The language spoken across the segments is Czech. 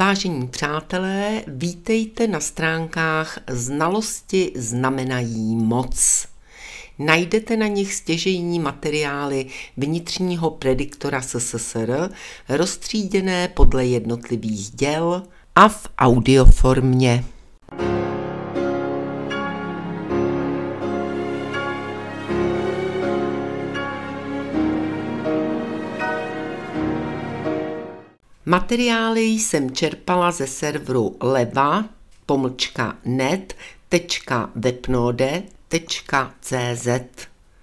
Vážení přátelé, vítejte na stránkách Znalosti znamenají moc. Najdete na nich stěžejní materiály vnitřního prediktora SSSR, rozstříděné podle jednotlivých děl a v audioformě. Materiály jsem čerpala ze serveru leva pomlčka net.webnode.cz.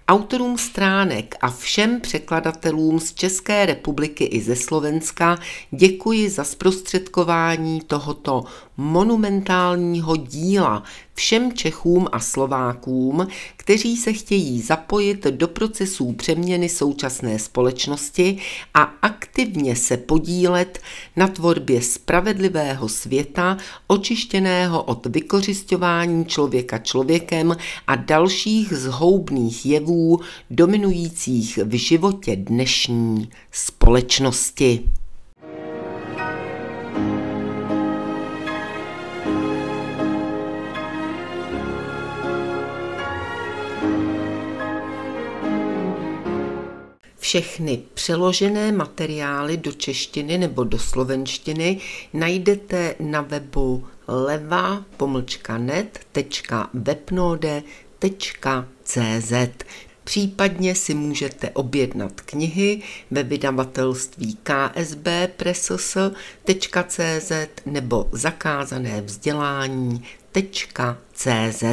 Autorům stránek a všem překladatelům z České republiky i ze Slovenska děkuji za zprostředkování tohoto monumentálního díla všem Čechům a Slovákům, kteří se chtějí zapojit do procesů přeměny současné společnosti a aktivně se podílet na tvorbě spravedlivého světa, očištěného od vykořišťování člověka člověkem a dalších zhoubných jevů dominujících v životě dnešní společnosti. Všechny přeložené materiály do češtiny nebo do slovenštiny najdete na webu leva.net.webnode.cz. Případně si můžete objednat knihy ve vydavatelství ksbpresos.cz nebo zakázané vzdělání.cz.